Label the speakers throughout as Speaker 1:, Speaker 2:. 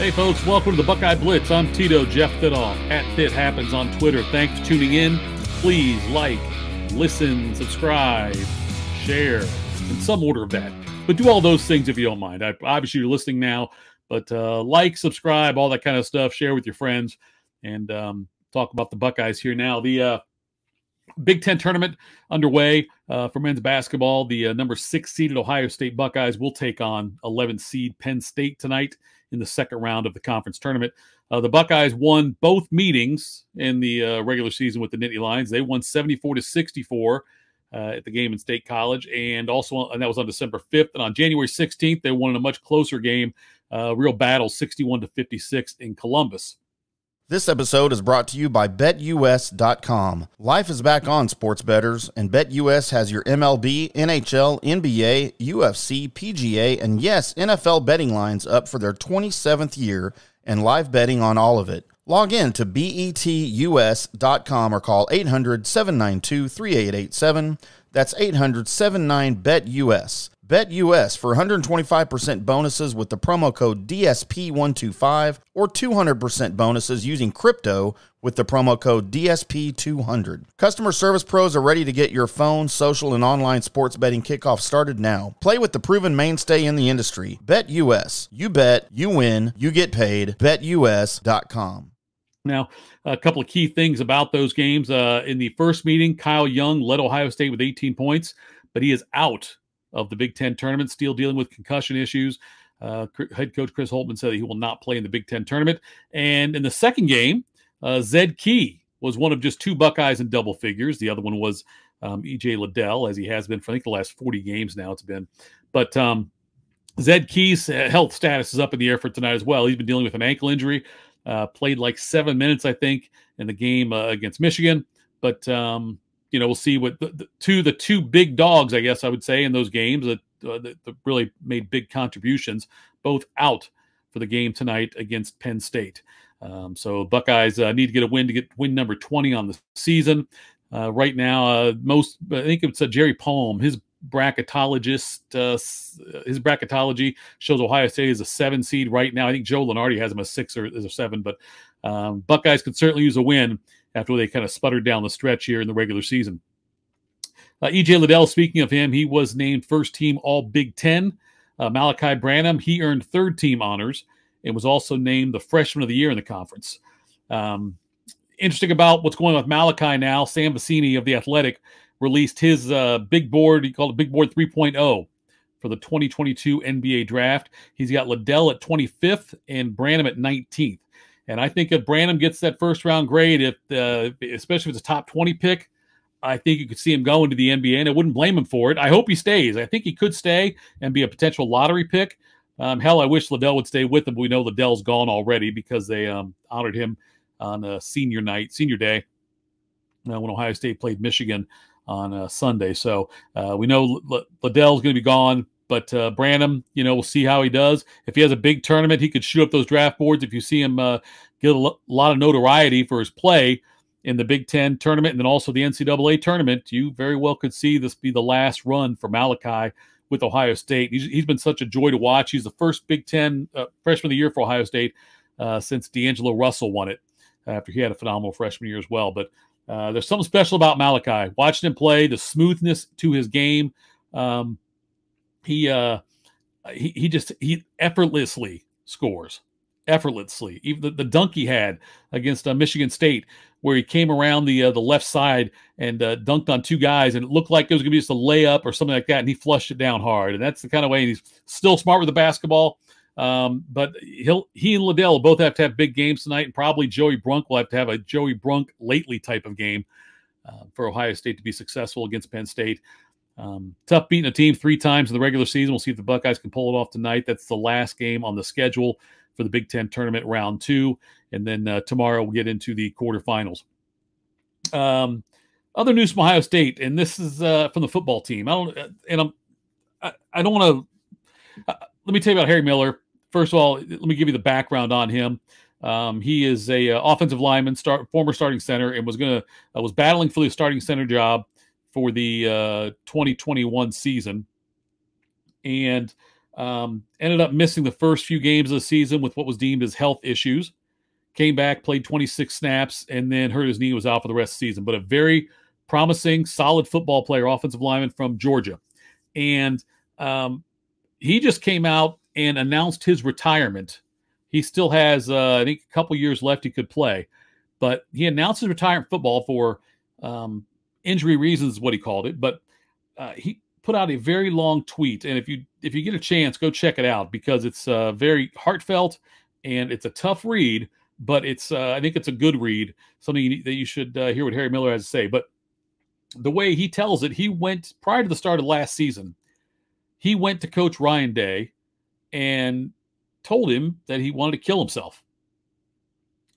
Speaker 1: Hey, folks, welcome to the Buckeye Blitz. I'm Tito Jeff Thidoff at Fit Happens on Twitter. Thanks for tuning in. Please like, listen, subscribe, share, in some order of that. But do all those things if you don't mind. I, obviously, you're listening now, but uh, like, subscribe, all that kind of stuff. Share with your friends and um, talk about the Buckeyes here now. The uh, Big Ten tournament underway uh, for men's basketball. The uh, number six seeded Ohio State Buckeyes will take on 11 seed Penn State tonight in the second round of the conference tournament. Uh, the Buckeyes won both meetings in the uh, regular season with the Nittany Lions. They won 74 to 64 uh, at the game in State College, and also and that was on December 5th. And on January 16th, they won in a much closer game, uh, real battle, 61 to 56 in Columbus.
Speaker 2: This episode is brought to you by BetUS.com. Life is back on, sports betters, and BetUS has your MLB, NHL, NBA, UFC, PGA, and yes, NFL betting lines up for their 27th year and live betting on all of it. Log in to BETUS.com or call 800 792 3887. That's 800 79 BETUS. BetUS for 125% bonuses with the promo code DSP125 or 200% bonuses using crypto with the promo code DSP200. Customer service pros are ready to get your phone, social, and online sports betting kickoff started now. Play with the proven mainstay in the industry. BetUS. You bet, you win, you get paid. BetUS.com.
Speaker 1: Now, a couple of key things about those games. Uh, in the first meeting, Kyle Young led Ohio State with 18 points, but he is out of the Big Ten tournament, still dealing with concussion issues. Uh, head coach Chris Holtmann said he will not play in the Big Ten tournament. And in the second game, uh, Zed Key was one of just two Buckeyes in double figures. The other one was um, EJ Liddell, as he has been for I think the last 40 games now. It's been, but um, Zed Key's health status is up in the air for tonight as well. He's been dealing with an ankle injury. Uh, played like seven minutes, I think, in the game uh, against Michigan. But um, you know, we'll see what the, the, two the two big dogs, I guess I would say, in those games that, uh, that, that really made big contributions, both out for the game tonight against Penn State. Um, so Buckeyes uh, need to get a win to get win number 20 on the season. Uh, right now, uh, most I think it's Jerry Palm. His bracketologist, uh, his bracketology shows Ohio State is a seven seed right now. I think Joe Lunardi has them a six or seven, but um, Buckeyes could certainly use a win after they kind of sputtered down the stretch here in the regular season. Uh, EJ Liddell, speaking of him, he was named first team All Big Ten. Uh, Malachi Branham, he earned third team honors and was also named the freshman of the year in the conference. Um, interesting about what's going on with Malachi now. Sam Vecenie of the Athletic released his uh, big board. He called it Big Board 3.0 for the 2022 NBA draft. He's got Liddell at 25th and Branham at 19th. And I think if Branham gets that first round grade, if uh, especially if it's a top 20 pick, I think you could see him going to the NBA, and I wouldn't blame him for it. I hope he stays. I think he could stay and be a potential lottery pick. Um, hell, I wish Liddell would stay with him. We know Liddell's gone already because they um, honored him on senior night, senior day, uh, when Ohio State played Michigan on a Sunday. So uh, we know L- Liddell's going to be gone. But uh, Branham, you know, we'll see how he does. If he has a big tournament, he could shoot up those draft boards. If you see him uh, get a lot of notoriety for his play in the Big Ten tournament and then also the NCAA tournament, you very well could see this be the last run for Malachi with Ohio State. He's, he's been such a joy to watch. He's the first Big Ten uh, freshman of the year for Ohio State uh, since D'Angelo Russell won it after he had a phenomenal freshman year as well. But uh, there's something special about Malachi. Watching him play, the smoothness to his game. Um, he uh he, he just he effortlessly scores effortlessly. Even the, the dunk he had against uh, michigan state where he came around the uh, the left side and uh, dunked on two guys and it looked like it was going to be just a layup or something like that and he flushed it down hard. And that's the kind of way he's still smart with the basketball. Um, but he'll he and Liddell both have to have big games tonight, and probably Joey Brunk will have to have a Joey Brunk lately type of game uh, for Ohio State to be successful against Penn State. Um, tough beating a team three times in the regular season. We'll see if the Buckeyes can pull it off tonight. That's the last game on the schedule for the Big Ten tournament round two. And then uh, tomorrow we'll get into the quarterfinals. Um, other news from Ohio State, and this is uh, from the football team. I don't, uh, and I'm, I, I don't want to. Uh, let me tell you about Harry Miller. First of all, let me give you the background on him. Um, he is a uh, offensive lineman, start former starting center, and was gonna uh, was battling for the starting center job for the uh, 2021 season. And Um, ended up missing the first few games of the season with what was deemed as health issues. Came back, played 26 snaps, and then hurt his knee, was out for the rest of the season. But a very promising, solid football player, offensive lineman from Georgia. And um, he just came out and announced his retirement. He still has, uh, I think, a couple years left he could play, but he announced his retirement football for um, injury reasons, is what he called it. But uh, he put out a very long tweet, and if you if you get a chance, go check it out because it's uh, very heartfelt and it's a tough read, but it's uh, I think it's a good read, something you, that you should uh, hear what Harry Miller has to say. But the way he tells it, he went prior to the start of last season. He went to Coach Ryan Day and told him that he wanted to kill himself.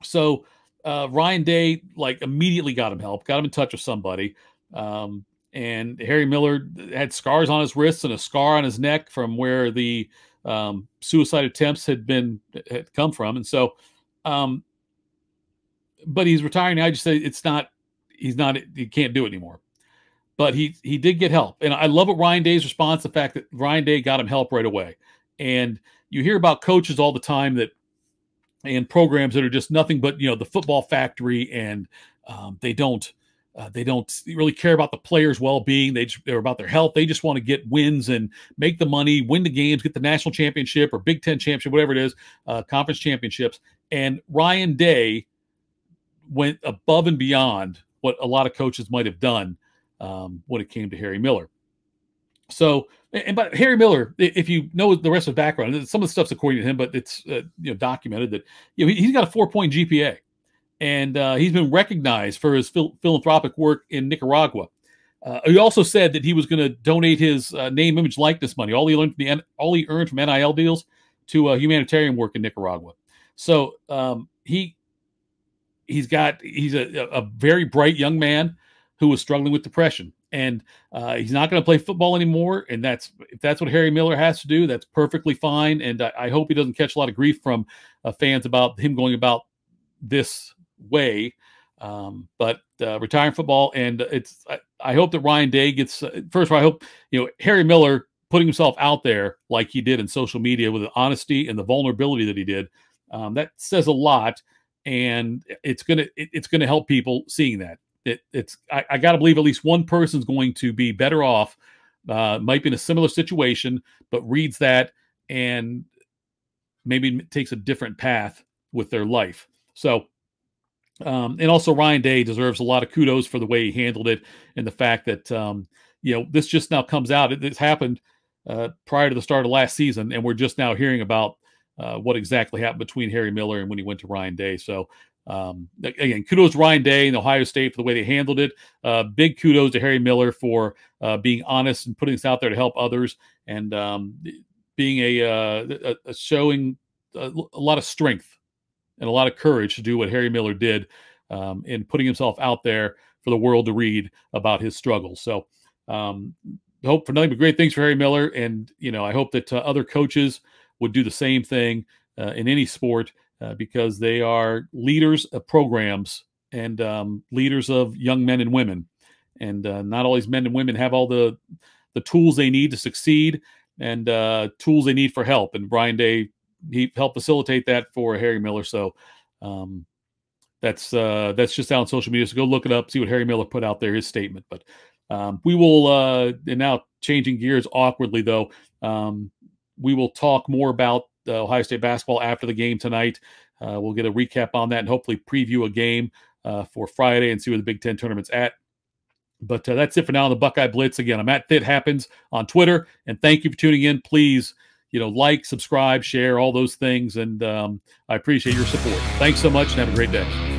Speaker 1: So uh, Ryan Day like immediately got him help, got him in touch with somebody. Um, and Harry Miller had scars on his wrists and a scar on his neck from where the um, suicide attempts had been had come from, and so, um, but he's retiring now. I just say it's not he's not he can't do it anymore. But he he did get help, and I love what Ryan Day's response. The fact that Ryan Day got him help right away, and you hear about coaches all the time that and programs that are just nothing but you know the football factory, and um, they don't uh, they don't really care about the players' well-being. They just, they're about their health. They just want to get wins and make the money, win the games, get the national championship or Big Ten championship, whatever it is, uh, conference championships. And Ryan Day went above and beyond what a lot of coaches might have done um, when it came to Harry Miller. So, and but Harry Miller, if you know the rest of the background, some of the stuff's according to him, but it's uh, you know documented that you know he, has got a four point GPA and uh, he's been recognized for his phil- philanthropic work in Nicaragua. Uh, he also said that he was going to donate his uh, name, image, likeness money, all he learned from the all he earned from NIL deals, to uh, humanitarian work in Nicaragua. So um, he he's got he's a, a, very bright young man who was struggling with depression, and uh, he's not going to play football anymore. And that's if that's what Harry Miller has to do, that's perfectly fine. And I, I hope he doesn't catch a lot of grief from uh, fans about him going about this way. Um, but uh, retiring football, and it's I, I, hope that Ryan Day gets. Uh, first of all, I hope you know Harry Miller putting himself out there like he did in social media with the honesty and the vulnerability that he did. Um, that says a lot, and it's gonna it, it's gonna help people seeing that. It, it's I, I got to believe at least one person's going to be better off. Uh, might be in a similar situation, but reads that and maybe takes a different path with their life. So um, and also Ryan Day deserves a lot of kudos for the way he handled it and the fact that um, you know this just now comes out. It, this happened uh, prior to the start of last season, and we're just now hearing about uh, what exactly happened between Harry Miller and when he went to Ryan Day. So um, again, kudos to Ryan Day and Ohio State for the way they handled it. Uh, big kudos to Harry Miller for uh, being honest and putting this out there to help others and um, being a, uh, a, a showing a, a lot of strength and a lot of courage to do what Harry Miller did um, in putting himself out there for the world to read about his struggles. So, um, hope for nothing but great things for Harry Miller, and you know, I hope that uh, other coaches would do the same thing uh, in any sport uh, because they are leaders of programs and um, leaders of young men and women, and uh, not all these men and women have all the the tools they need to succeed and uh, tools they need for help. And Ryan Day he helped facilitate that for Harry Miller. So um, that's uh, that's just out on social media. So go look it up, see what Harry Miller put out there, his statement. But um, we will uh, and now changing gears awkwardly though. Um, we will talk more about Ohio State basketball after the game tonight. Uh, we'll get a recap on that and hopefully preview a game uh, for Friday and see where the Big Ten tournament's at. But uh, that's it for now on the Buckeye Blitz. Again, I'm at Fit Happens on Twitter, and thank you for tuning in. Please you know, like, subscribe, share, all those things. And um, I appreciate your support. Thanks so much and have a great day.